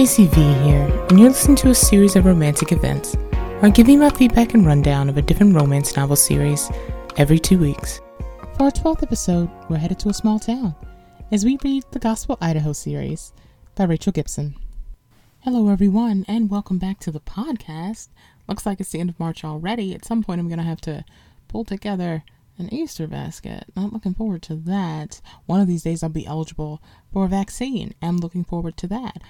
Stacey V here, and you're listening to a series of romantic events. I'm giving my feedback and rundown of a different romance novel series every two weeks. For our 12th episode, we're headed to a small town as we read the Gospel Idaho series by Rachel Gibson. Hello, everyone, and welcome back to the podcast. Looks like it's the end of March already. At some point, I'm going to have to pull together an Easter basket. Not looking forward to that. One of these days, I'll be eligible for a vaccine. I'm looking forward to that.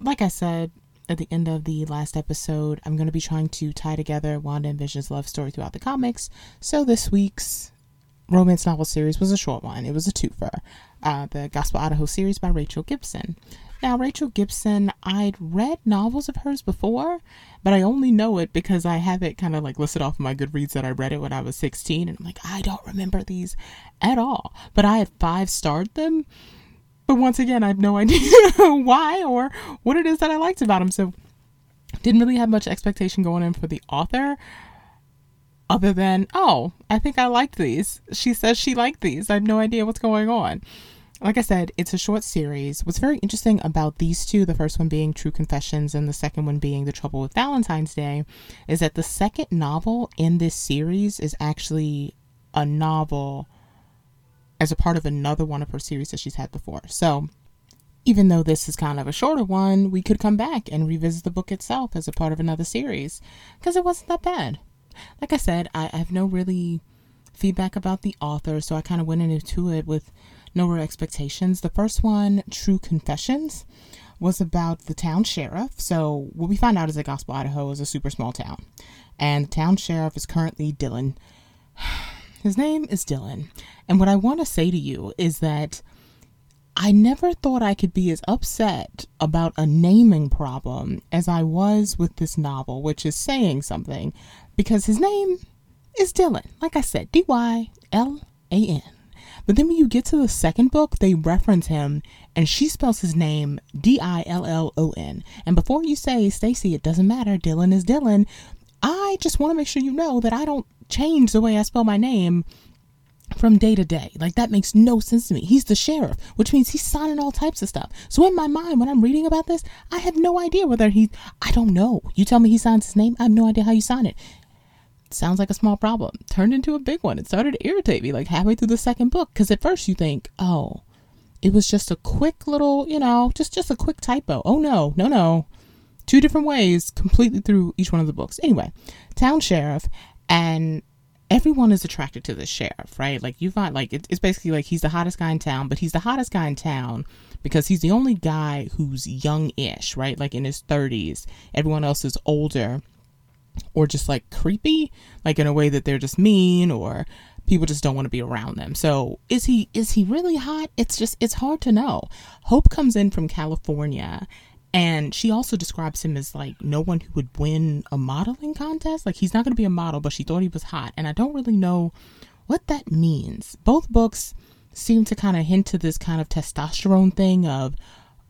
Like I said at the end of the last episode, I'm going to be trying to tie together Wanda and Vision's love story throughout the comics. So this week's romance novel series was a short one. It was a twofer. Uh, the Gospel Idaho series by Rachel Gibson. Now, Rachel Gibson, I'd read novels of hers before, but I only know it because I have it kind of like listed off my Goodreads that I read it when I was 16, and I'm like, I don't remember these at all. But I had five starred them. But once again, I have no idea why or what it is that I liked about them. So, didn't really have much expectation going in for the author other than, oh, I think I liked these. She says she liked these. I have no idea what's going on. Like I said, it's a short series. What's very interesting about these two, the first one being True Confessions and the second one being The Trouble with Valentine's Day, is that the second novel in this series is actually a novel as a part of another one of her series that she's had before. So, even though this is kind of a shorter one, we could come back and revisit the book itself as a part of another series because it wasn't that bad. Like I said, I, I have no really feedback about the author, so I kind of went into it with no real expectations. The first one, True Confessions, was about the town sheriff. So, what we find out is that Gospel, Idaho is a super small town, and the town sheriff is currently Dylan. His name is Dylan. And what I want to say to you is that I never thought I could be as upset about a naming problem as I was with this novel, which is saying something, because his name is Dylan. Like I said, D Y L A N. But then when you get to the second book, they reference him and she spells his name D I L L O N. And before you say, Stacy, it doesn't matter, Dylan is Dylan, I just want to make sure you know that I don't change the way I spell my name from day to day. Like that makes no sense to me. He's the sheriff, which means he's signing all types of stuff. So in my mind, when I'm reading about this, I have no idea whether he I don't know. You tell me he signs his name, I have no idea how you sign it sounds like a small problem turned into a big one. It started to irritate me like halfway through the second book because at first you think, oh, it was just a quick little, you know, just just a quick typo. Oh no, no, no, two different ways completely through each one of the books. Anyway, town sheriff and everyone is attracted to the sheriff, right? Like you find like it's basically like he's the hottest guy in town, but he's the hottest guy in town because he's the only guy who's young-ish, right? Like in his 30s. Everyone else is older or just like creepy, like in a way that they're just mean or people just don't want to be around them. So is he is he really hot? It's just it's hard to know. Hope comes in from California and she also describes him as like no one who would win a modeling contest. Like he's not going to be a model, but she thought he was hot. And I don't really know what that means. Both books seem to kind of hint to this kind of testosterone thing of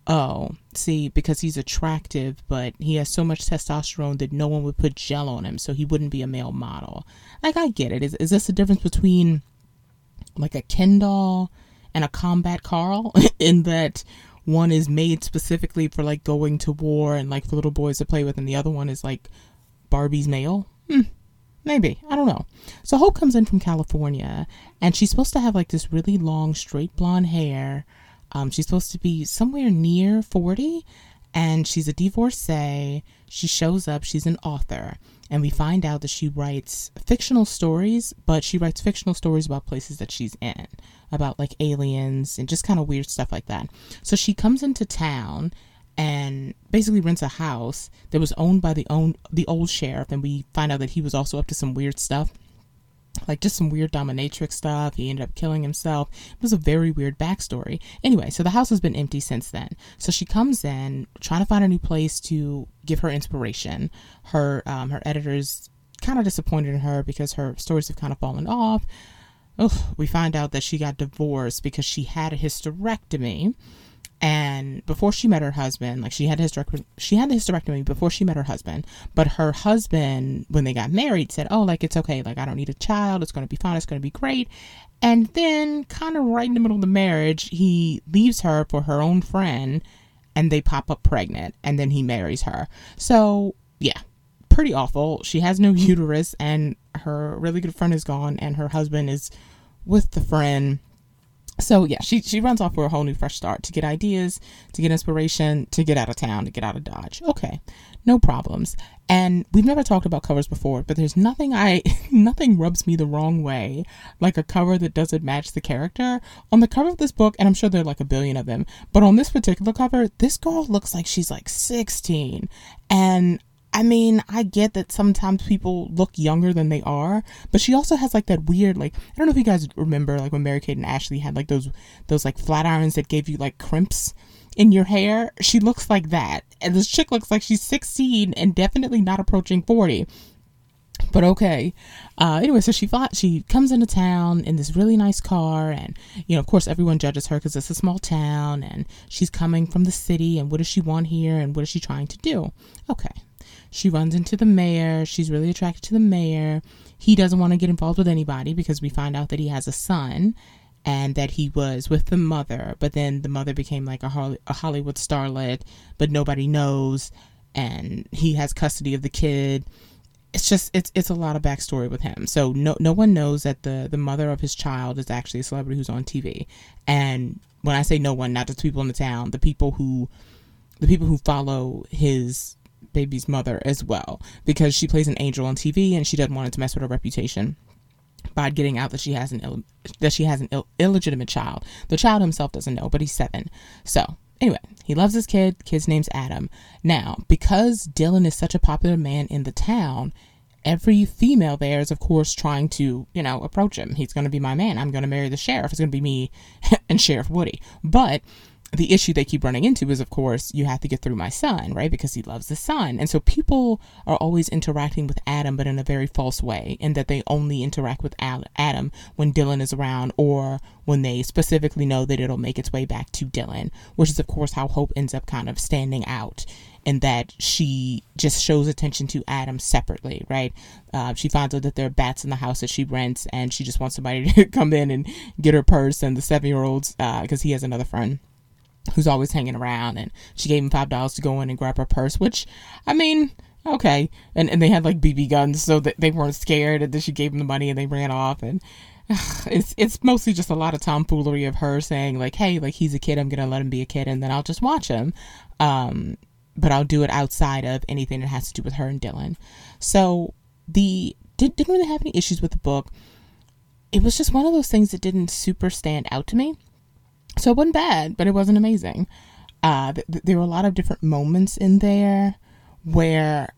oh, see, because he's attractive, but he has so much testosterone that no one would put gel on him, so he wouldn't be a male model. Like, I get it. Is, is this the difference between like a Ken doll and a combat Carl in that one is made specifically for like going to war and like for little boys to play with, and the other one is like Barbie's male? Hmm. Maybe. I don't know. So Hope comes in from California and she's supposed to have like this really long straight blonde hair um, she's supposed to be somewhere near 40 and she's a divorcee. She shows up, she's an author, and we find out that she writes fictional stories, but she writes fictional stories about places that she's in, about like aliens and just kind of weird stuff like that. So she comes into town and basically rents a house that was owned by the own the old sheriff and we find out that he was also up to some weird stuff like just some weird dominatrix stuff. He ended up killing himself. It was a very weird backstory. Anyway, so the house has been empty since then. So she comes in trying to find a new place to give her inspiration. Her um, her editors kind of disappointed in her because her stories have kind of fallen off. Ugh, we find out that she got divorced because she had a hysterectomy. And before she met her husband like she had hysterectomy she had the hysterectomy before she met her husband but her husband when they got married said oh like it's okay. Like i don't need a child. It's going to be fine. It's going to be great. And then kind of right in the middle of the marriage he leaves her for her own friend and they pop up pregnant and then he marries her. So, yeah, pretty awful. She has no uterus and her really good friend is gone and her husband is with the friend. So yeah, she she runs off for a whole new fresh start to get ideas, to get inspiration, to get out of town, to get out of Dodge. Okay. No problems. And we've never talked about covers before, but there's nothing I nothing rubs me the wrong way like a cover that doesn't match the character. On the cover of this book, and I'm sure there are like a billion of them, but on this particular cover, this girl looks like she's like 16. And I mean, I get that sometimes people look younger than they are, but she also has like that weird like I don't know if you guys remember like when Mary Kate and Ashley had like those those like flat irons that gave you like crimps in your hair. She looks like that. And this chick looks like she's 16 and definitely not approaching 40 but okay. Uh, anyway, so she fought, she comes into town in this really nice car, and you know, of course, everyone judges her because it's a small town, and she's coming from the city, and what does she want here, and what is she trying to do? Okay, she runs into the mayor. She's really attracted to the mayor. He doesn't want to get involved with anybody because we find out that he has a son and that he was with the mother, but then the mother became like a, a Hollywood starlet, but nobody knows, and he has custody of the kid. It's just it's it's a lot of backstory with him. So no no one knows that the the mother of his child is actually a celebrity who's on TV. And when I say no one, not just people in the town, the people who the people who follow his baby's mother as well because she plays an angel on TV and she doesn't want it to mess with her reputation by getting out that she has an Ill, that she has an Ill, illegitimate child. The child himself doesn't know, but he's seven. So anyway, he loves his kid. Kid's name's Adam. Now, because Dylan is such a popular man in the town, every female there is, of course, trying to, you know, approach him. He's going to be my man. I'm going to marry the sheriff. It's going to be me and Sheriff Woody. But the issue they keep running into is, of course, you have to get through my son, right? Because he loves the son. And so people are always interacting with Adam, but in a very false way, in that they only interact with Adam when Dylan is around or when they specifically know that it'll make its way back to Dylan, which is, of course, how Hope ends up kind of standing out in that she just shows attention to Adam separately, right? Uh, she finds out that there are bats in the house that she rents, and she just wants somebody to come in and get her purse and the seven year olds, because uh, he has another friend who's always hanging around and she gave him five dollars to go in and grab her purse which i mean okay. And and they had like bb guns so that they weren't scared and then she gave him the money and they ran off and it's it's mostly just a lot of tomfoolery of her saying like hey like he's a kid i'm gonna let him be a kid and then i'll just watch him. Um but i'll do it outside of anything that has to do with her and dylan. So the did, didn't really have any issues with the book. It was just one of those things that didn't super stand out to me so it wasn't bad, but it wasn't amazing. Uh, th- th- there were a lot of different moments in there where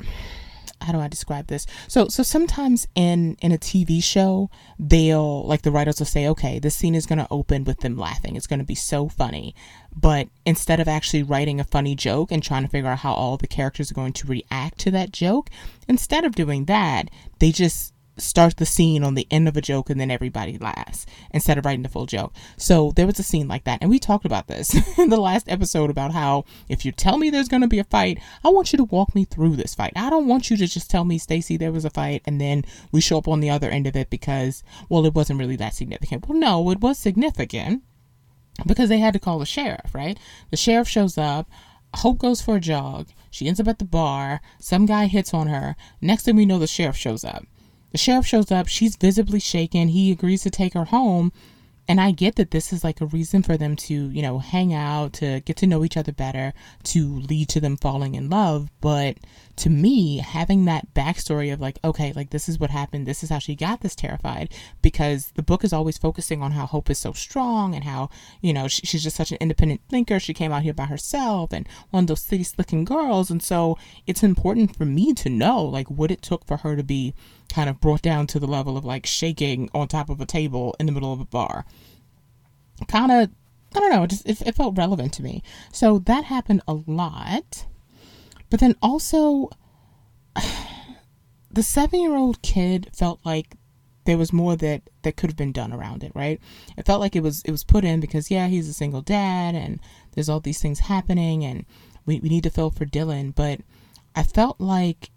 how do I describe this? So so sometimes in in a TV show, they'll like the writers will say, okay, this scene is going to open with them laughing. It's going to be so funny. But instead of actually writing a funny joke and trying to figure out how all the characters are going to react to that joke, instead of doing that, they just start the scene on the end of a joke and then everybody laughs instead of writing the full joke. So there was a scene like that. And we talked about this in the last episode about how if you tell me there's going to be a fight, I want you to walk me through this fight. I don't want you to just tell me, Stacy, there was a fight and then we show up on the other end of it because, well, it wasn't really that significant. Well, no, it was significant because they had to call the sheriff, right? The sheriff shows up. Hope goes for a jog. She ends up at the bar. Some guy hits on her. Next thing we know, the sheriff shows up. The sheriff shows up. She's visibly shaken. He agrees to take her home. And I get that this is like a reason for them to, you know, hang out, to get to know each other better, to lead to them falling in love. But to me, having that backstory of like, okay, like this is what happened, this is how she got this terrified, because the book is always focusing on how Hope is so strong and how, you know, she, she's just such an independent thinker. She came out here by herself and one of those city slicking girls. And so it's important for me to know like what it took for her to be kind of brought down to the level of like shaking on top of a table in the middle of a bar. Kind of, I don't know, it, just, it, it felt relevant to me. So that happened a lot. But then also, the seven year old kid felt like there was more that that could have been done around it right it felt like it was it was put in because yeah he's a single dad and there's all these things happening and we, we need to feel for dylan but i felt like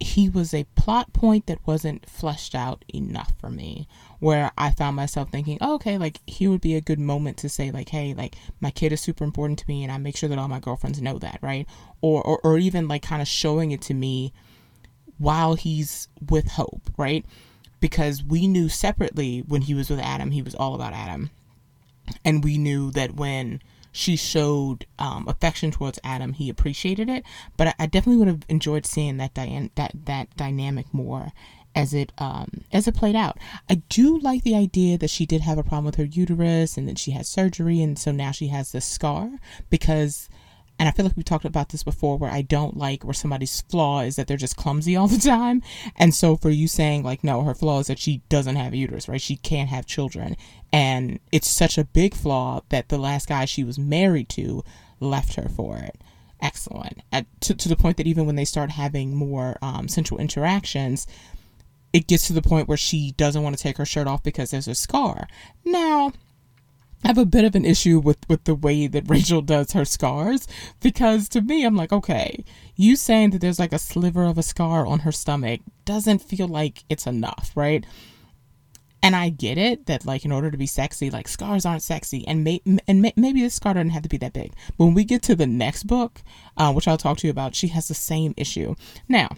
he was a plot point that wasn't fleshed out enough for me where i found myself thinking oh, okay like he would be a good moment to say like hey like my kid is super important to me and i make sure that all my girlfriends know that right? Or or, or even like kind of showing it to me while he's with hope right? Because we knew separately when he was with adam he was all about adam. And we knew that when she showed um, affection towards Adam, he appreciated it. But I, I definitely would have enjoyed seeing that dy- that that dynamic more as it um, as it played out. I do like the idea that she did have a problem with her uterus and then she had surgery, and so now she has this scar because and I feel like we talked about this before where I don't like where somebody's flaw is that they're just clumsy all the time. And so for you saying like no, her flaw is that she doesn't have uterus, right? She can't have children. And it's such a big flaw that the last guy she was married to left her for it. Excellent. At, to, to the point that even when they start having more um, sensual interactions, it gets to the point where she doesn't want to take her shirt off because there's a scar. Now, I have a bit of an issue with with the way that Rachel does her scars because to me I'm like okay you saying that there's like a sliver of a scar on her stomach doesn't feel like it's enough right? And I get it that like in order to be sexy like scars aren't sexy and may, and may, maybe this scar doesn't have to be that big. But when we get to the next book uh, which I'll talk to you about she has the same issue. Now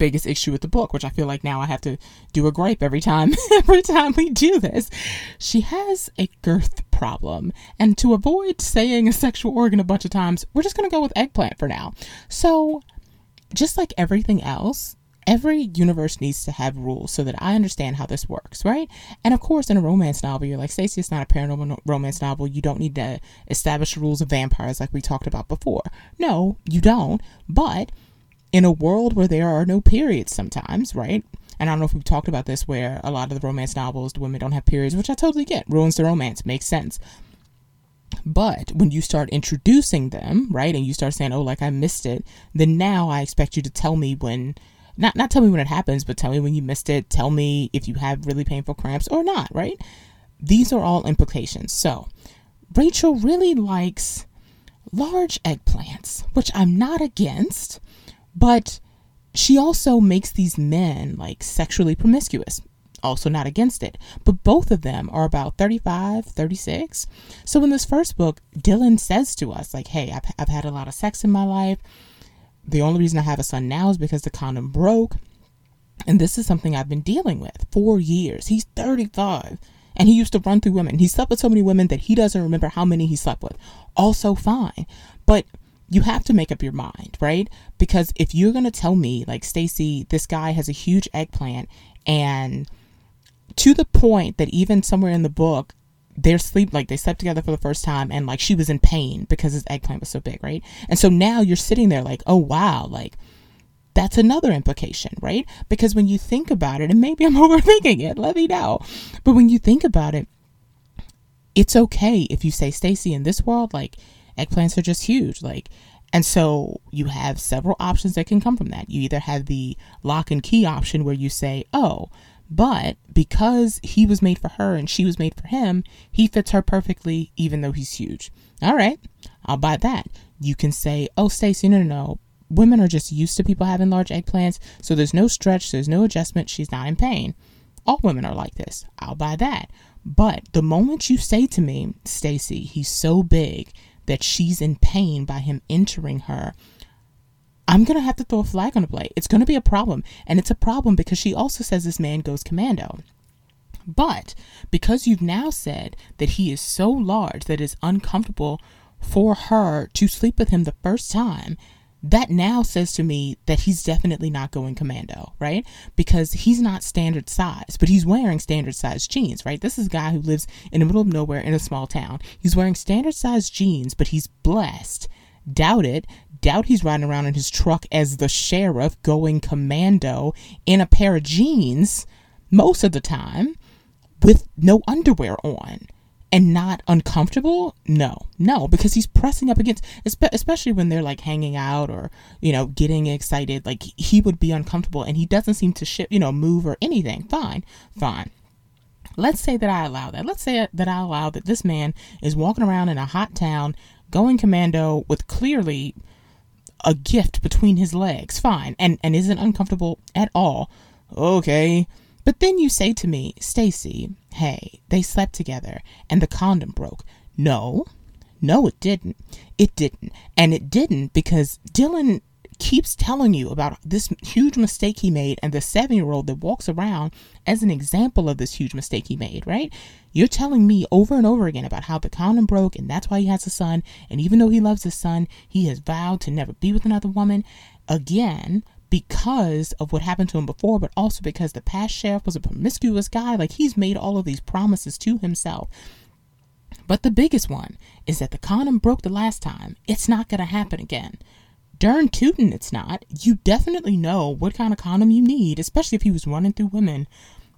biggest issue with the book, which I feel like now I have to do a gripe every time every time we do this. She has a girth problem. And to avoid saying a sexual organ a bunch of times, we're just gonna go with eggplant for now. So just like everything else, every universe needs to have rules so that I understand how this works, right? And of course, in a romance novel, you're like, Stacey, it's not a paranormal romance novel. You don't need to establish rules of vampires like we talked about before. No, you don't. But in a world where there are no periods sometimes, right? And I don't know if we've talked about this where a lot of the romance novels, the women don't have periods, which I totally get. Ruins the romance, makes sense. But when you start introducing them, right, and you start saying, "Oh, like I missed it," then now I expect you to tell me when, not not tell me when it happens, but tell me when you missed it. Tell me if you have really painful cramps or not, right? These are all implications. So, Rachel really likes large eggplants, which I'm not against. But she also makes these men like sexually promiscuous. Also, not against it. But both of them are about 35, 36. So, in this first book, Dylan says to us, like, hey, I've, I've had a lot of sex in my life. The only reason I have a son now is because the condom broke. And this is something I've been dealing with for years. He's 35 and he used to run through women. He slept with so many women that he doesn't remember how many he slept with. Also fine. But you have to make up your mind, right? Because if you're going to tell me, like, Stacy, this guy has a huge eggplant, and to the point that even somewhere in the book, they're sleep like they slept together for the first time and like she was in pain because his eggplant was so big, right? And so now you're sitting there like, oh wow, like that's another implication, right? Because when you think about it, and maybe I'm overthinking it, let me know. But when you think about it, it's okay if you say, stacy in this world, like eggplants are just huge. Like, and so you have several options that can come from that. You either have the lock and key option where you say, oh, but because he was made for her and she was made for him, he fits her perfectly, even though he's huge. All right, I'll buy that. You can say, oh, Stacey, no, no, no. Women are just used to people having large eggplants, so there's no stretch, there's no adjustment, she's not in pain. All women are like this. I'll buy that. But the moment you say to me, Stacy, he's so big that she's in pain by him entering her, I'm going to have to throw a flag on the play. It's going to be a problem. And it's a problem because she also says this man goes commando. But because you've now said that he is so large that it's uncomfortable for her to sleep with him the first time, that now says to me that he's definitely not going commando, right? Because he's not standard size, but he's wearing standard size jeans, right? This is a guy who lives in the middle of nowhere in a small town. He's wearing standard size jeans, but he's blessed. Doubt it. Doubt he's riding around in his truck as the sheriff going commando in a pair of jeans most of the time with no underwear on and not uncomfortable? No. No because he's pressing up against especially when they're like hanging out or you know getting excited like he would be uncomfortable and he doesn't seem to shift you know move or anything. Fine. Fine. Let's say that i allow that. Let's say that i allow that this man is walking around in a hot town going commando with clearly a gift between his legs, fine, and, and isn't uncomfortable at all. Okay. But then you say to me, Stacy, hey, they slept together and the condom broke. No, no, it didn't. It didn't. And it didn't because Dylan keeps telling you about this huge mistake he made and the seven year old that walks around as an example of this huge mistake he made, right? You're telling me over and over again about how the condom broke and that's why he has a son. And even though he loves his son, he has vowed to never be with another woman again because of what happened to him before, but also because the past sheriff was a promiscuous guy. Like he's made all of these promises to himself. But the biggest one is that the condom broke the last time. It's not going to happen again. Darn tootin' it's not. You definitely know what kind of condom you need, especially if he was running through women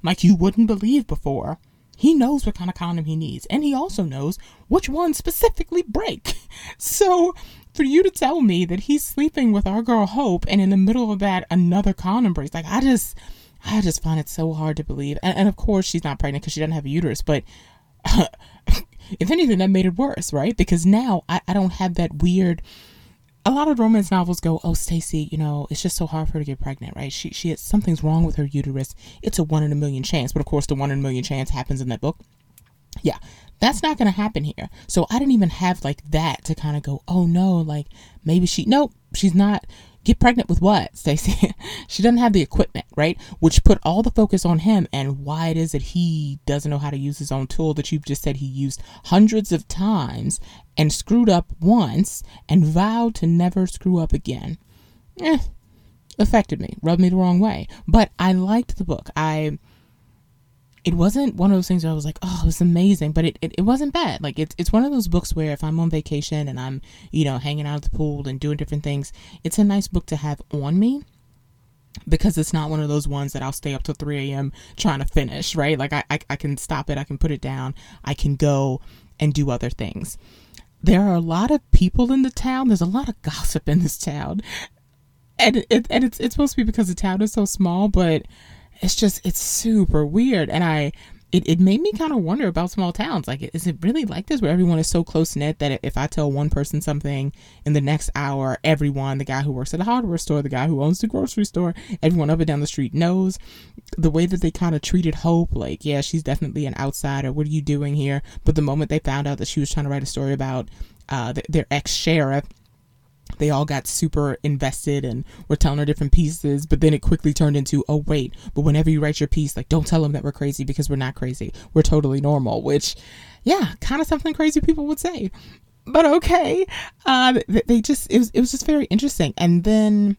like you wouldn't believe before. He knows what kind of condom he needs, and he also knows which ones specifically break. So, for you to tell me that he's sleeping with our girl Hope, and in the middle of that, another condom breaks, like I just, I just find it so hard to believe. And, and of course, she's not pregnant because she doesn't have a uterus, but if anything, that made it worse, right? Because now I, I don't have that weird a lot of romance novels go, "Oh, Stacy, you know, it's just so hard for her to get pregnant, right? She she has, something's wrong with her uterus. It's a one in a million chance." But of course, the one in a million chance happens in that book. Yeah, that's not going to happen here. So I didn't even have like that to kind of go, "Oh no, like maybe she nope, she's not get pregnant with what, Stacey? she doesn't have the equipment, right? Which put all the focus on him and why it is that he doesn't know how to use his own tool that you've just said he used hundreds of times and screwed up once and vowed to never screw up again. Eh, affected me, rubbed me the wrong way. But I liked the book. I it wasn't one of those things where I was like, oh, it's amazing, but it, it, it wasn't bad. Like it's it's one of those books where if I'm on vacation and I'm, you know, hanging out at the pool and doing different things, it's a nice book to have on me because it's not one of those ones that I'll stay up till 3 a.m. trying to finish, right? Like I, I, I can stop it, I can put it down, I can go and do other things. There are a lot of people in the town. There's a lot of gossip in this town. And, it, and it's, it's supposed to be because the town is so small, but it's just it's super weird. And i it, it made me kind of wonder about small towns. Like is it really like this where everyone is so close knit that if i tell one person something in the next hour everyone the guy who works at the hardware store the guy who owns the grocery store everyone up and down the street knows the way that they kind of treated hope like yeah she's definitely an outsider. What are you doing here? But the moment they found out that she was trying to write a story about uh, their ex-sheriff they all got super invested and were telling her different pieces, but then it quickly turned into, oh, wait, but whenever you write your piece, like, don't tell them that we're crazy because we're not crazy. We're totally normal, which, yeah, kind of something crazy people would say. But okay. Uh, they just, it was, it was just very interesting. And then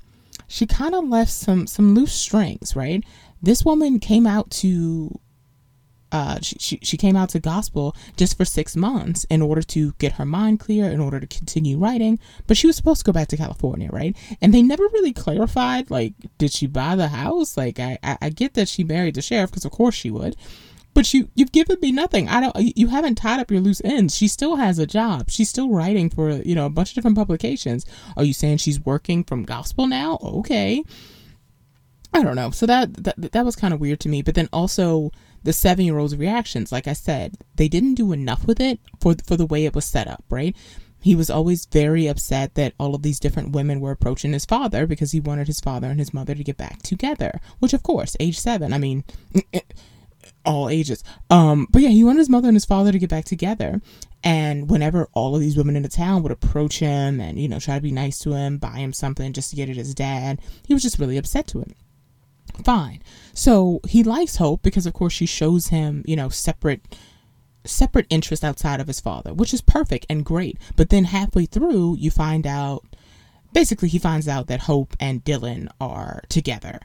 she kind of left some, some loose strings, right? This woman came out to uh, she, she, she came out to gospel just for six months in order to get her mind clear, in order to continue writing. But she was supposed to go back to California, right? And they never really clarified, like, did she buy the house? Like, I, I, I get that she married the sheriff because, of course, she would. But you, you've given me nothing. I don't. You haven't tied up your loose ends. She still has a job. She's still writing for you know a bunch of different publications. Are you saying she's working from gospel now? Okay. I don't know. So that that that was kind of weird to me. But then also the seven year old's reactions. Like I said, they didn't do enough with it for for the way it was set up, right? He was always very upset that all of these different women were approaching his father because he wanted his father and his mother to get back together. Which, of course, age seven. I mean, all ages. Um, but yeah, he wanted his mother and his father to get back together. And whenever all of these women in the town would approach him and, you know, try to be nice to him, buy him something just to get it as dad, he was just really upset to it. Fine. So he likes Hope because, of course, she shows him, you know, separate separate interests outside of his father, which is perfect and great. But then halfway through, you find out basically he finds out that Hope and Dylan are together,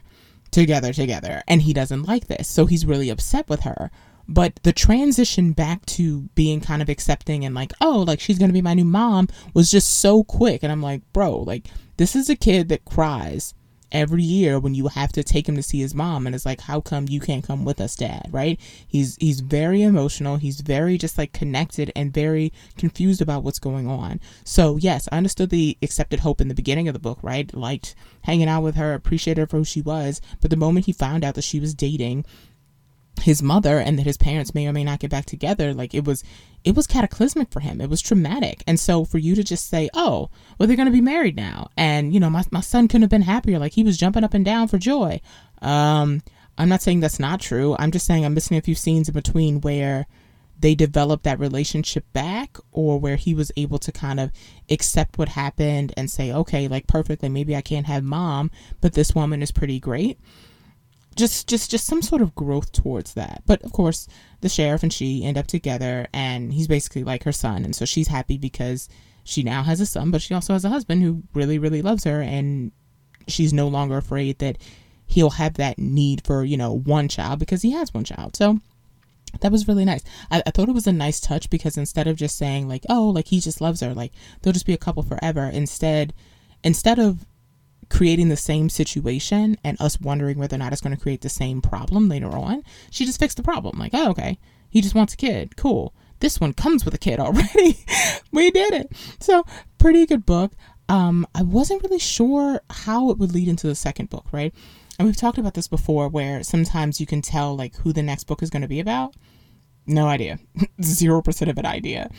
together, together, and he doesn't like this. So he's really upset with her. But the transition back to being kind of accepting and like, oh, like she's going to be my new mom was just so quick. And I'm like, bro, like this is a kid that cries every year when you have to take him to see his mom and it's like how come you can't come with us dad right? He's he's very emotional. He's very just like connected and very confused about what's going on. So yes i understood the accepted hope in the beginning of the book right? Liked hanging out with her appreciated her for who she was. But the moment he found out that she was dating his mother and that his parents may or may not get back together like it was it was cataclysmic for him. It was traumatic. And so for you to just say oh well they're going to be married now and you know my, my son couldn't have been happier like he was jumping up and down for joy. Um i'm not saying that's not true. I'm just saying i'm missing a few scenes in between where they developed that relationship back or where he was able to kind of accept what happened and say okay like perfectly. Maybe i can't have mom but this woman is pretty great just just just some sort of growth towards that. But of course the sheriff and she end up together and he's basically like her son and so she's happy because she now has a son but she also has a husband who really really loves her and she's no longer afraid that he'll have that need for you know one child because he has one child. So that was really nice. I, I thought it was a nice touch because instead of just saying like oh like he just loves her like they'll just be a couple forever. Instead instead of creating the same situation and us wondering whether or not it's going to create the same problem later on. She just fixed the problem. Like, oh, okay, he just wants a kid. Cool. This one comes with a kid already. we did it. So, pretty good book. Um, I wasn't really sure how it would lead into the second book, right? And we've talked about this before where sometimes you can tell like who the next book is going to be about. No idea. 0% of an idea.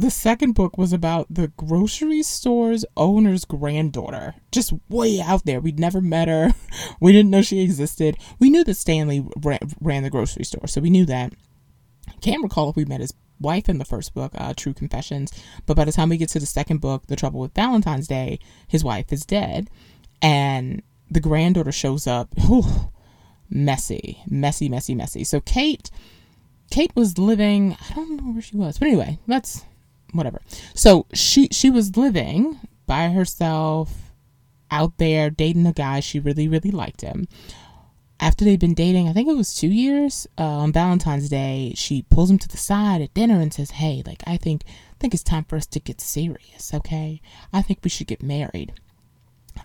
The second book was about the grocery store's owner's granddaughter. Just way out there. We'd never met her. We didn't know she existed. We knew that Stanley ran, the grocery store, so we knew that. Can't recall if we met his wife in the first book, uh, True Confessions, but by the time we get to the second book, The Trouble with Valentine's Day, his wife is dead, and the granddaughter shows up. Whew, messy, messy, messy, messy. So Kate, Kate was living. I don't know where she was, but anyway, let's whatever. So she she was living by herself out there dating a guy. She really really liked him. After they'd been dating, I think it was two years. Uh, on Valentine's Day, she pulls him to the side at dinner and says, "Hey, like I think I think it's time for us to get serious. Okay, I think we should get married."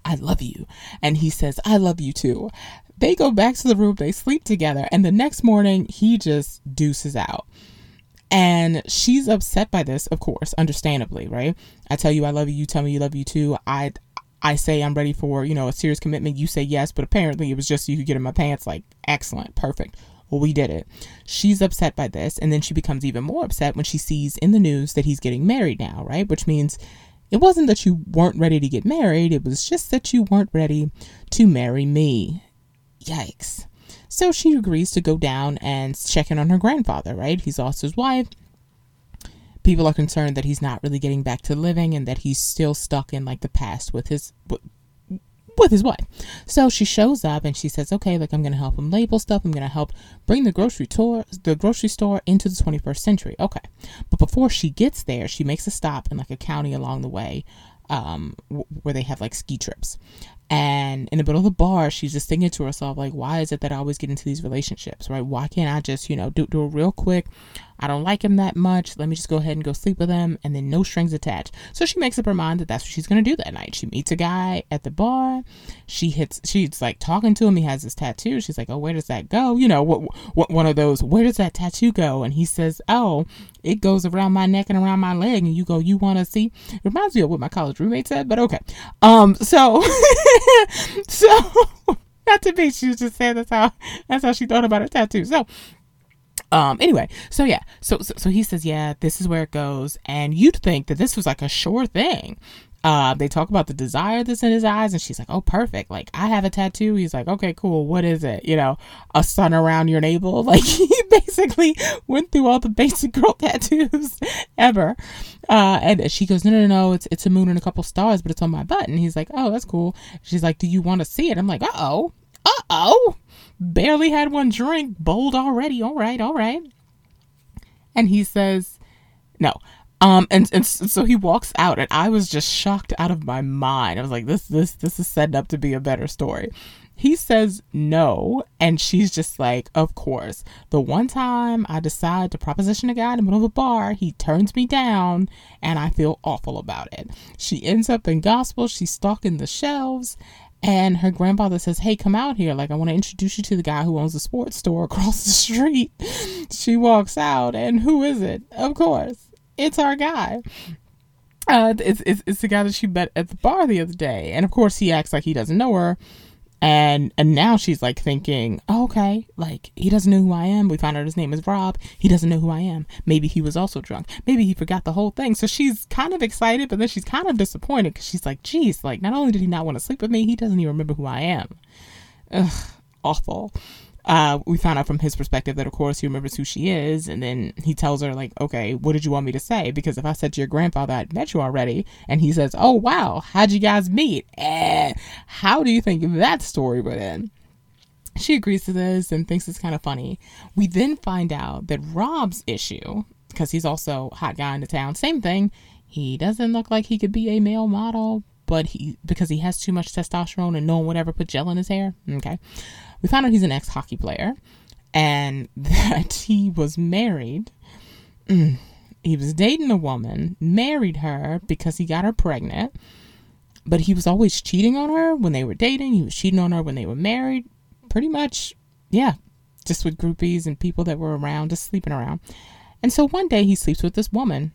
I love you. And he says, I love you too. They go back to the room, they sleep together, and the next morning he just deuces out. And she's upset by this, of course, understandably, right? I tell you I love you, you tell me you love you too. I I say I'm ready for, you know, a serious commitment. You say yes, but apparently it was just you could get in my pants. Like, excellent, perfect. Well, we did it. She's upset by this, and then she becomes even more upset when she sees in the news that he's getting married now, right? Which means it wasn't that you weren't ready to get married, it was just that you weren't ready to marry me. Yikes. So she agrees to go down and check in on her grandfather, right? He's lost his wife. People are concerned that he's not really getting back to living and that he's still stuck in like the past with his with his wife. So she shows up and she says, "Okay, like I'm going to help him label stuff. I'm going to help bring the grocery store the grocery store into the 21st century." Okay. But before she gets there, she makes a stop in like a county along the way um, where they have like ski trips. And in the middle of the bar, she's just thinking to herself, like, why is it that I always get into these relationships, right? Why can't I just, you know, do, do it real quick? I don't like him that much. Let me just go ahead and go sleep with him, and then no strings attached. So she makes up her mind that that's what she's gonna do that night. She meets a guy at the bar. She hits. She's like talking to him. He has this tattoo. She's like, "Oh, where does that go?" You know, what, what one of those. Where does that tattoo go? And he says, "Oh, it goes around my neck and around my leg." And you go, "You want to see?" It reminds me of what my college roommate said, but okay. Um, so, so. Not to be, she was just saying that's how that's how she thought about her tattoo. So um, anyway, so yeah, so, so, so he says, yeah, this is where it goes, and you'd think that this was like a sure thing. Uh, they talk about the desire that's in his eyes, and she's like, "Oh, perfect! Like I have a tattoo." He's like, "Okay, cool. What is it? You know, a sun around your navel." Like he basically went through all the basic girl tattoos ever. Uh, and she goes, "No, no, no, it's it's a moon and a couple stars, but it's on my butt." And he's like, "Oh, that's cool." She's like, "Do you want to see it?" I'm like, "Uh oh, uh oh." Barely had one drink, bold already. All right, all right. And he says, no. Um, and, and so he walks out, and I was just shocked out of my mind. I was like, this, this, this is setting up to be a better story. He says no, and she's just like, Of course. The one time I decide to proposition a guy in the middle of a bar, he turns me down, and I feel awful about it. She ends up in gospel, she's stalking the shelves, and her grandfather says, Hey, come out here. Like, I want to introduce you to the guy who owns the sports store across the street. she walks out, and who is it? Of course, it's our guy. Uh, it's, it's, it's the guy that she met at the bar the other day. And of course, he acts like he doesn't know her. And and now she's like thinking, oh, okay, like he doesn't know who I am. We found out his name is Rob. He doesn't know who I am. Maybe he was also drunk. Maybe he forgot the whole thing. So she's kind of excited, but then she's kind of disappointed because she's like, geez, like not only did he not want to sleep with me, he doesn't even remember who I am. Ugh, awful uh, we found out from his perspective that, of course, he remembers who she is. And then he tells her, like, okay, what did you want me to say? Because if I said to your grandfather, I'd met you already, and he says, oh, wow, how'd you guys meet? Eh, how do you think that story would end? She agrees to this and thinks it's kind of funny. We then find out that Rob's issue, because he's also hot guy in the town, same thing. He doesn't look like he could be a male model, but he because he has too much testosterone and no one would ever put gel in his hair. Okay we found out he's an ex hockey player and that he was married. Mm, he was dating a woman, married her because he got her pregnant, but he was always cheating on her when they were dating. He was cheating on her when they were married. Pretty much, yeah, just with groupies and people that were around, just sleeping around. And so one day he sleeps with this woman,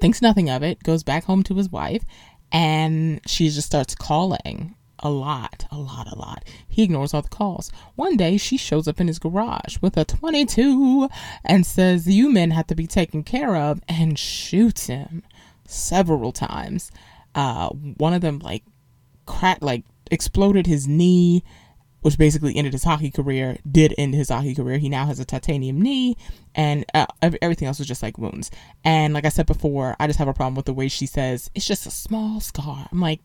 thinks nothing of it, goes back home to his wife, and she just starts calling a lot, a lot, a lot. He ignores all the calls. One day, she shows up in his garage with a 22 and says, You men have to be taken care of, and shoots him several times. Uh, one of them, like, cracked, like, exploded his knee, which basically ended his hockey career, did end his hockey career. He now has a titanium knee, and uh, everything else was just like wounds. And like I said before, I just have a problem with the way she says, It's just a small scar. I'm like,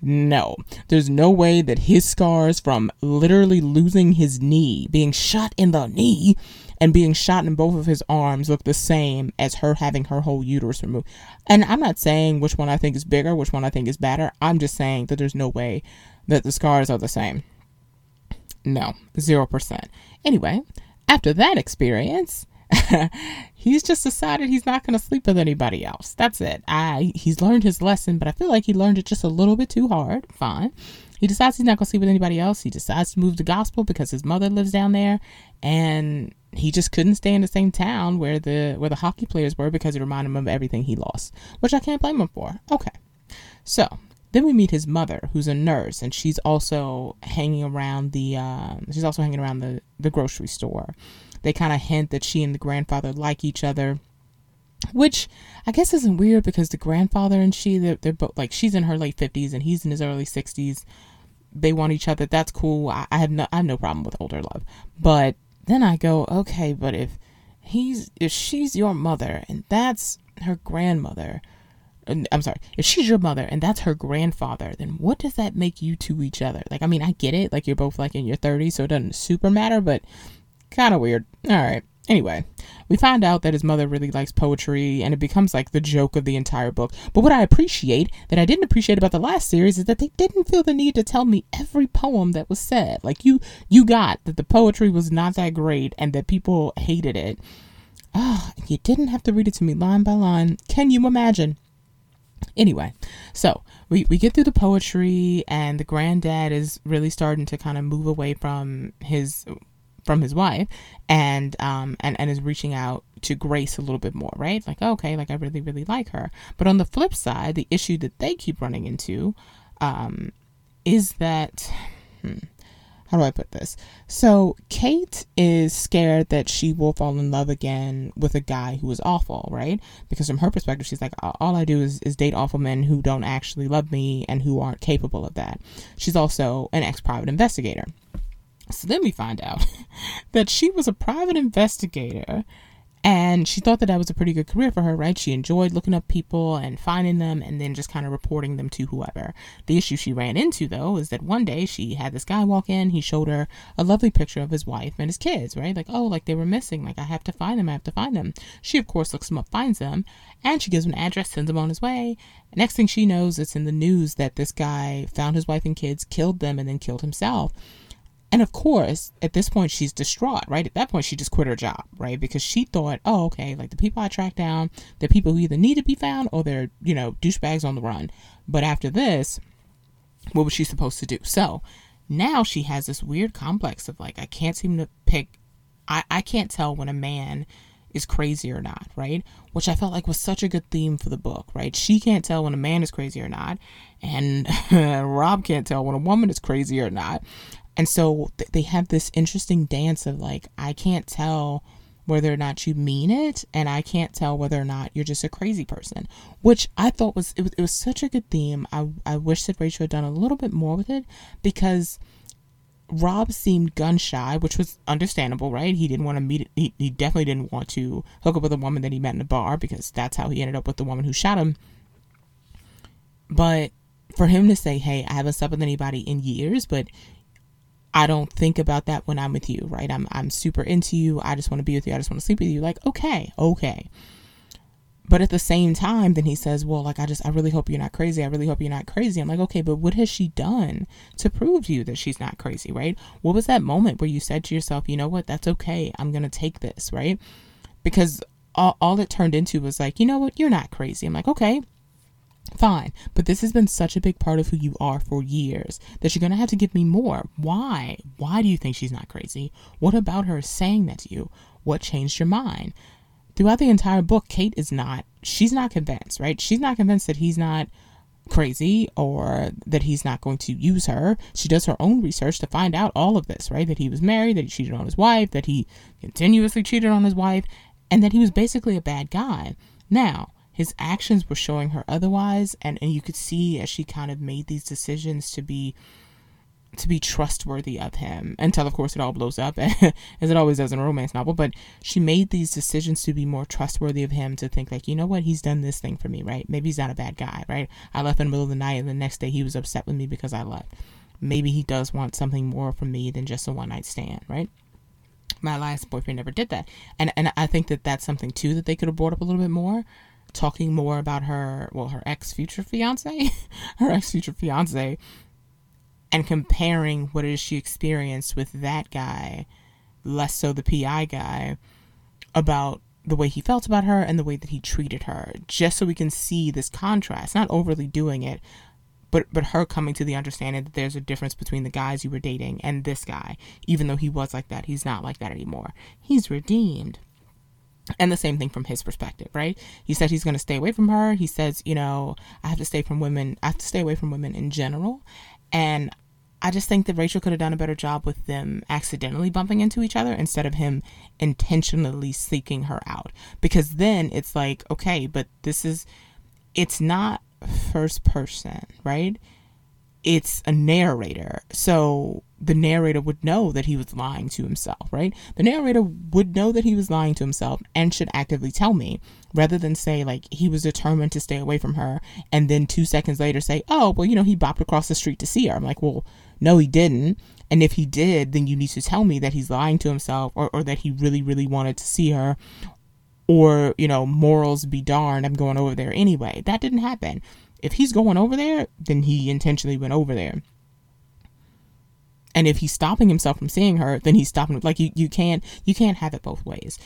no, there's no way that his scars from literally losing his knee, being shot in the knee, and being shot in both of his arms look the same as her having her whole uterus removed. And I'm not saying which one I think is bigger, which one I think is better. I'm just saying that there's no way that the scars are the same. No, 0%. Anyway, after that experience, he's just decided he's not going to sleep with anybody else. That's it. I he's learned his lesson, but I feel like he learned it just a little bit too hard. Fine. He decides he's not going to sleep with anybody else. He decides to move to gospel because his mother lives down there, and he just couldn't stay in the same town where the where the hockey players were because it reminded him of everything he lost, which I can't blame him for. Okay, so then we meet his mother, who's a nurse, and she's also hanging around the uh, she's also hanging around the the grocery store. They kind of hint that she and the grandfather like each other which I guess isn't weird because the grandfather and she they're, they're both like she's in her late 50s and he's in his early 60s they want each other. That's cool. I, I have no I have no problem with older love. But then I go okay but if he's if she's your mother and that's her grandmother I'm sorry, if she's your mother and that's her grandfather, then what does that make you to each other? Like, I mean, I get it, like you're both like in your 30s, so it doesn't super matter, but Kind of weird. All right. Anyway, we find out that his mother really likes poetry and it becomes like the joke of the entire book. But what I appreciate that I didn't appreciate about the last series is that they didn't feel the need to tell me every poem that was said. Like you you got that the poetry was not that great and that people hated it. Ah, oh, you didn't have to read it to me line by line. Can you imagine? Anyway, so we, we get through the poetry and the granddad is really starting to kind of move away from his from his wife and um and, and is reaching out to Grace a little bit more, right? Like, okay, like I really, really like her. But on the flip side, the issue that they keep running into um, is that hmm, how do I put this? So Kate is scared that she will fall in love again with a guy who is awful, right? Because from her perspective, she's like, all I do is, is date awful men who don't actually love me and who aren't capable of that. She's also an ex private investigator. So then we find out that she was a private investigator and she thought that that was a pretty good career for her, right? She enjoyed looking up people and finding them and then just kind of reporting them to whoever. The issue she ran into, though, is that one day she had this guy walk in. He showed her a lovely picture of his wife and his kids, right? Like, oh, like they were missing. Like, I have to find them. I have to find them. She, of course, looks them up, finds them, and she gives him an address, sends him on his way. Next thing she knows, it's in the news that this guy found his wife and kids, killed them, and then killed himself. And of course, at this point, she's distraught, right? At that point, she just quit her job, right? Because she thought, oh, okay, like the people I track down, they're people who either need to be found or they're, you know, douchebags on the run. But after this, what was she supposed to do? So now she has this weird complex of like, I can't seem to pick, I, I can't tell when a man is crazy or not, right? Which I felt like was such a good theme for the book, right? She can't tell when a man is crazy or not, and Rob can't tell when a woman is crazy or not. And so th- they have this interesting dance of like, I can't tell whether or not you mean it, and I can't tell whether or not you're just a crazy person, which I thought was it was, it was such a good theme. I, I wish that Rachel had done a little bit more with it because Rob seemed gun shy, which was understandable, right? He didn't want to meet, he, he definitely didn't want to hook up with a woman that he met in a bar because that's how he ended up with the woman who shot him. But for him to say, hey, I haven't slept with anybody in years, but I don't think about that when I'm with you, right? I'm I'm super into you. I just want to be with you. I just want to sleep with you. Like, okay, okay. But at the same time, then he says, Well, like, I just, I really hope you're not crazy. I really hope you're not crazy. I'm like, Okay, but what has she done to prove to you that she's not crazy, right? What was that moment where you said to yourself, You know what? That's okay. I'm going to take this, right? Because all, all it turned into was like, You know what? You're not crazy. I'm like, Okay, fine. But this has been such a big part of who you are for years that you're going to have to give me more. Why? Why do you think she's not crazy? What about her saying that to you? What changed your mind? throughout the entire book, Kate is not, she's not convinced, right? She's not convinced that he's not crazy or that he's not going to use her. She does her own research to find out all of this, right? That he was married, that he cheated on his wife, that he continuously cheated on his wife, and that he was basically a bad guy. Now, his actions were showing her otherwise, and, and you could see as she kind of made these decisions to be to be trustworthy of him until of course it all blows up as it always does in a romance novel but she made these decisions to be more trustworthy of him to think like you know what? He's done this thing for me right? Maybe he's not a bad guy right? I left in the middle of the night and the next day he was upset with me because i left. Maybe he does want something more from me than just a one night stand right? My last boyfriend never did that and and i think that that's something too that they could have brought up a little bit more talking more about her well her ex future fiance her ex future fiance and comparing what it is she experienced with that guy, less so the PI guy, about the way he felt about her and the way that he treated her, just so we can see this contrast, not overly doing it, but but her coming to the understanding that there's a difference between the guys you were dating and this guy. Even though he was like that, he's not like that anymore. He's redeemed. And the same thing from his perspective, right? He said he's going to stay away from her. He says, you know, I have to stay from women. I have to stay away from women in general. And I just think that Rachel could have done a better job with them accidentally bumping into each other instead of him intentionally seeking her out. Because then it's like, okay, but this is, it's not first person, right? It's a narrator. So the narrator would know that he was lying to himself, right? The narrator would know that he was lying to himself and should actively tell me rather than say, like, he was determined to stay away from her and then two seconds later say, oh, well, you know, he bopped across the street to see her. I'm like, well, no, he didn't. And if he did, then you need to tell me that he's lying to himself or, or that he really, really wanted to see her or, you know, morals be darned, I'm going over there anyway. That didn't happen. If he's going over there, then he intentionally went over there. And if he's stopping himself from seeing her, then he's stopping. Like you, you can't, you can't have it both ways.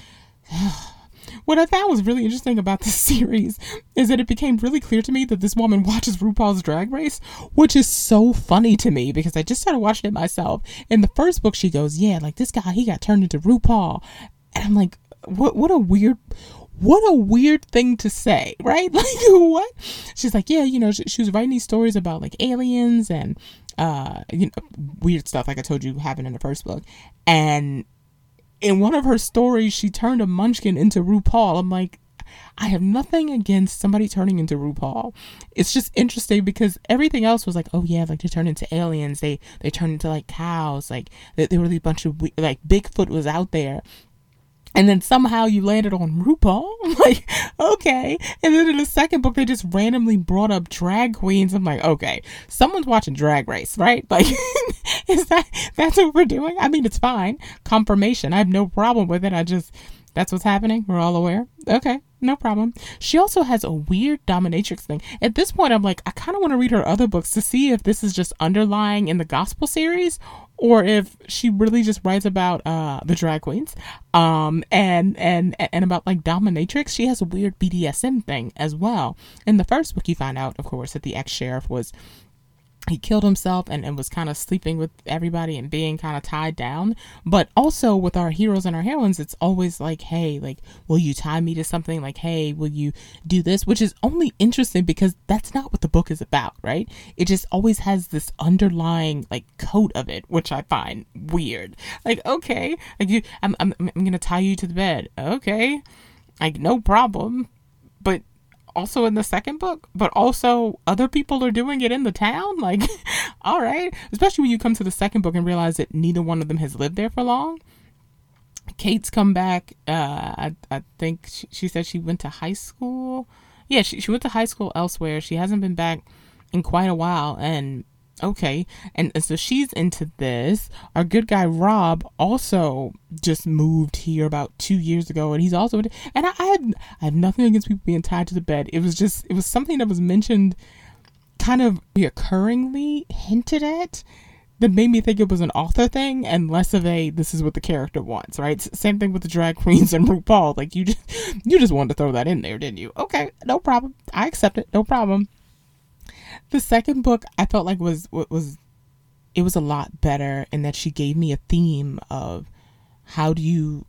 what I found was really interesting about this series is that it became really clear to me that this woman watches RuPaul's Drag Race, which is so funny to me because I just started watching it myself. In the first book, she goes, "Yeah, like this guy, he got turned into RuPaul," and I'm like, "What? What a weird." What a weird thing to say, right? Like, what? She's like, yeah, you know, she, she was writing these stories about like aliens and uh, you know, weird stuff like I told you happened in the first book. And in one of her stories, she turned a munchkin into RuPaul. I'm like, I have nothing against somebody turning into RuPaul. It's just interesting because everything else was like, oh yeah, like they turned into aliens. They they turned into like cows. Like there were a bunch of like Bigfoot was out there and then somehow you landed on RuPaul. Like, okay. And then in the second book, they just randomly brought up drag queens. I'm like, okay, someone's watching Drag Race, right? Like, is that that's what we're doing? I mean, it's fine. Confirmation. I have no problem with it. I just that's what's happening. We're all aware. Okay, no problem. She also has a weird dominatrix thing. At this point, I'm like, I kind of want to read her other books to see if this is just underlying in the gospel series or if she really just writes about uh the drag queens um and and and about like dominatrix she has a weird bdsm thing as well in the first book you find out of course that the ex-sheriff was he killed himself and, and was kind of sleeping with everybody and being kind of tied down. But also with our heroes and our heroines, it's always like, hey, like, will you tie me to something? Like, hey, will you do this? Which is only interesting because that's not what the book is about, right? It just always has this underlying like coat of it, which I find weird. Like, okay, like you, I'm, I'm, I'm gonna tie you to the bed. Okay, like no problem. But also in the second book, but also other people are doing it in the town. Like, all right. Especially when you come to the second book and realize that neither one of them has lived there for long. Kate's come back. Uh, I, I think she, she said she went to high school. Yeah, she, she went to high school elsewhere. She hasn't been back in quite a while. And okay. And, so she's into this. Our good guy Rob also just moved here about two years ago, and he's also and I, I had I have nothing against people being tied to the bed. It was just it was something that was mentioned, kind of reoccurringly hinted at. That made me think it was an author thing and less of a this is what the character wants, right? Same thing with the drag queens and RuPaul. Like you just you just wanted to throw that in there, didn't you? Okay, no problem. I accept it. No problem the second book I felt like was was it was a lot better in that she gave me a theme of how do you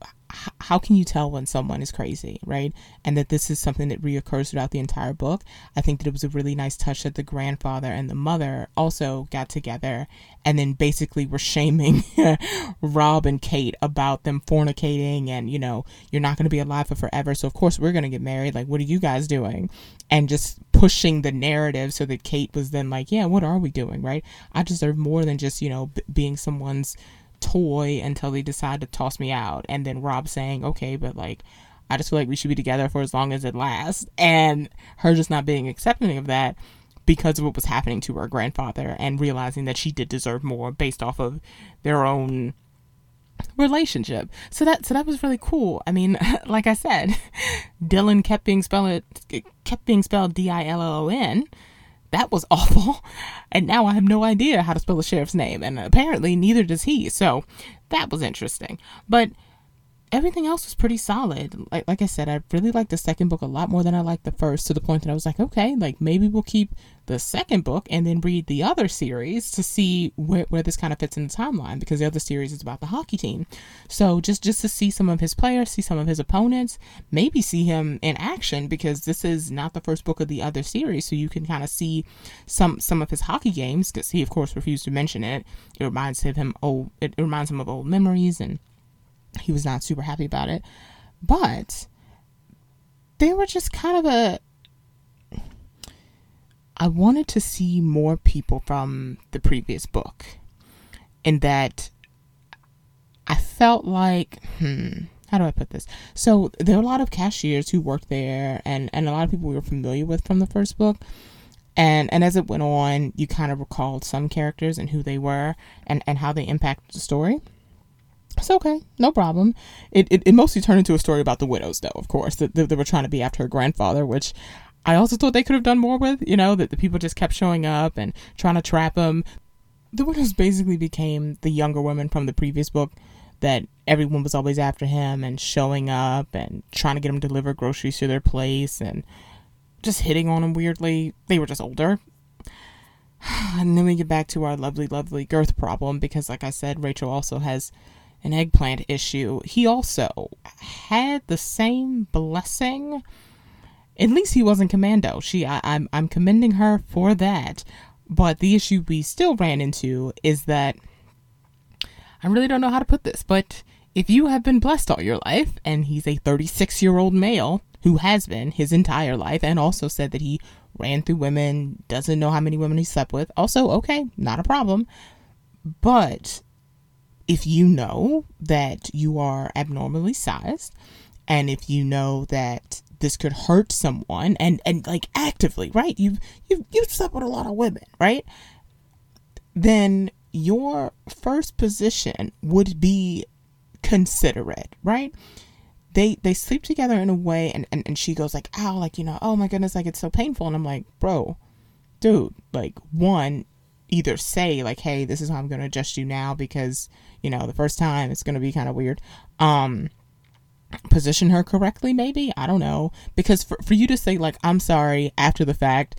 how can you tell when someone is crazy, right? And that this is something that reoccurs throughout the entire book. I think that it was a really nice touch that the grandfather and the mother also got together and then basically were shaming Rob and Kate about them fornicating and, you know, you're not going to be alive for forever. So, of course, we're going to get married. Like, what are you guys doing? And just pushing the narrative so that Kate was then like, yeah, what are we doing, right? I deserve more than just, you know, b- being someone's toy until they decide to toss me out. And then Rob saying, okay, but like, I just feel like we should be together for as long as it lasts. And her just not being accepting of that because of what was happening to her grandfather and realizing that she did deserve more based off of their own relationship. So that so that was really cool. I mean, like I said, Dylan kept being spelled kept being spelled D I L L O N that was awful. And now I have no idea how to spell the sheriff's name, and apparently neither does he. So that was interesting. But everything else was pretty solid. Like like I said, I really liked the second book a lot more than I liked the first, to the point that I was like, okay, like maybe we'll keep the second book and then read the other series to see where, where this kind of fits in the timeline because the other series is about the hockey team. So just just to see some of his players, see some of his opponents, maybe see him in action because this is not the first book of the other series, so you can kind of see some some of his hockey games because he of course refused to mention it. It reminds him old oh, it reminds him of old memories and he was not super happy about it. But they were just kind of a. I wanted to see more people from the previous book. In that I felt like, hmm, how do I put this? So there were a lot of cashiers who worked there and, and a lot of people we were familiar with from the first book. And and as it went on, you kind of recalled some characters and who they were and, and how they impacted the story. It's okay, no problem. It, it, it mostly turned into a story about the widows, though, of course, that they, were trying to be after her grandfather, which I also thought they could have done more with, you know, that the people just kept showing up and trying to trap him. The widows basically became the younger women from the previous book that everyone was always after him and showing up and trying to get him to deliver groceries to their place and just hitting on him weirdly. They were just older. And then we get back to our lovely, lovely girth problem because, like I said, Rachel also has an eggplant issue, he also had the same blessing. At least he wasn't commando. She, I, I'm, I'm commending her for that. But the issue we still ran into is that I really don't know how to put this, but if you have been blessed all your life, and he's a 36 year old male who has been his entire life, and also said that he ran through women, doesn't know how many women he slept with, also, okay, not a problem. But if you know that you are abnormally sized and if you know that this could hurt someone and and like actively right? You've you've, you've slept with a lot of women right? Then your first position would be considerate right? They they sleep together in a way and, and and she goes like ow like you know oh my goodness like it's so painful. And i'm like bro dude like one either say like hey this is how i'm going to adjust you now because you know the first time it's going to be kind of weird. Um position her correctly maybe? I don't know. Because for, for you to say like i'm sorry after the fact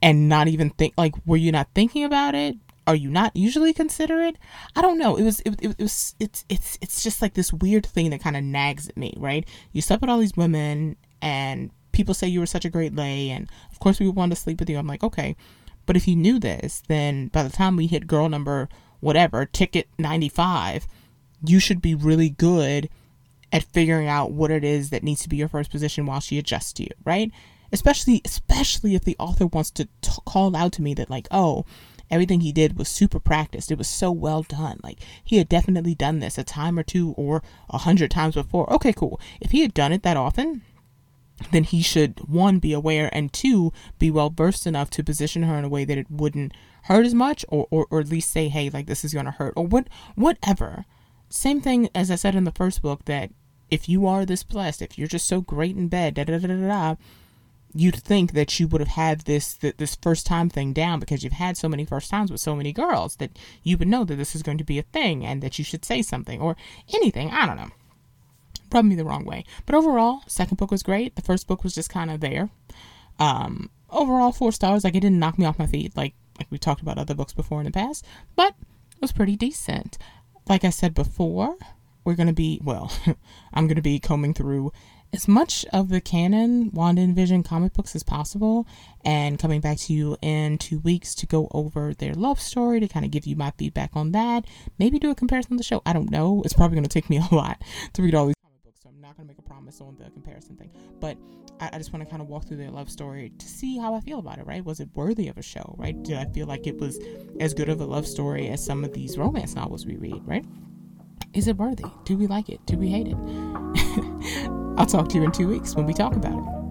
and not even think like were you not thinking about it? Are you not usually considerate? I don't know. It was it, it, it was it's it's it's just like this weird thing that kind of nags at me right? You slept with all these women and people say you were such a great lay and of course we want to sleep with you. I'm like okay but if you knew this then by the time we hit girl number whatever ticket 95 you should be really good at figuring out what it is that needs to be your first position while she adjusts to you right? Especially especially if the author wants to t- call out to me that like oh everything he did was super practiced. It was so well done. Like he had definitely done this a time or two or a hundred times before. Okay cool. If he had done it that often then he should one be aware and two be well versed enough to position her in a way that it wouldn't hurt as much or, or, or at least say hey like this is going to hurt or what whatever same thing as i said in the first book that if you are this blessed if you're just so great in bed da da da da da you'd think that you would have had this this first time thing down because you've had so many first times with so many girls that you would know that this is going to be a thing and that you should say something or anything. I don't know. Rubbed me the wrong way. But overall, second book was great. The first book was just kind of there. Um, overall, four stars. Like it didn't knock me off my feet like like we talked about other books before in the past, but it was pretty decent. Like I said before, we're gonna be well. I'm gonna be combing through as much of the canon Wanda and Vision comic books as possible and coming back to you in two weeks to go over their love story to kind of give you my feedback on that. Maybe do a comparison of the show. I don't know. It's probably going to take me a lot to read all these comic books, so I'm not going to make a promise on the comparison thing. But I, I just want to kind of walk through their love story to see how I feel about it, right? Was it worthy of a show, right? Did I feel like it was as good of a love story as some of these romance novels we read, right? Is it worthy? Do we like it? Do we hate it? I'll talk to you in two weeks when we talk about it.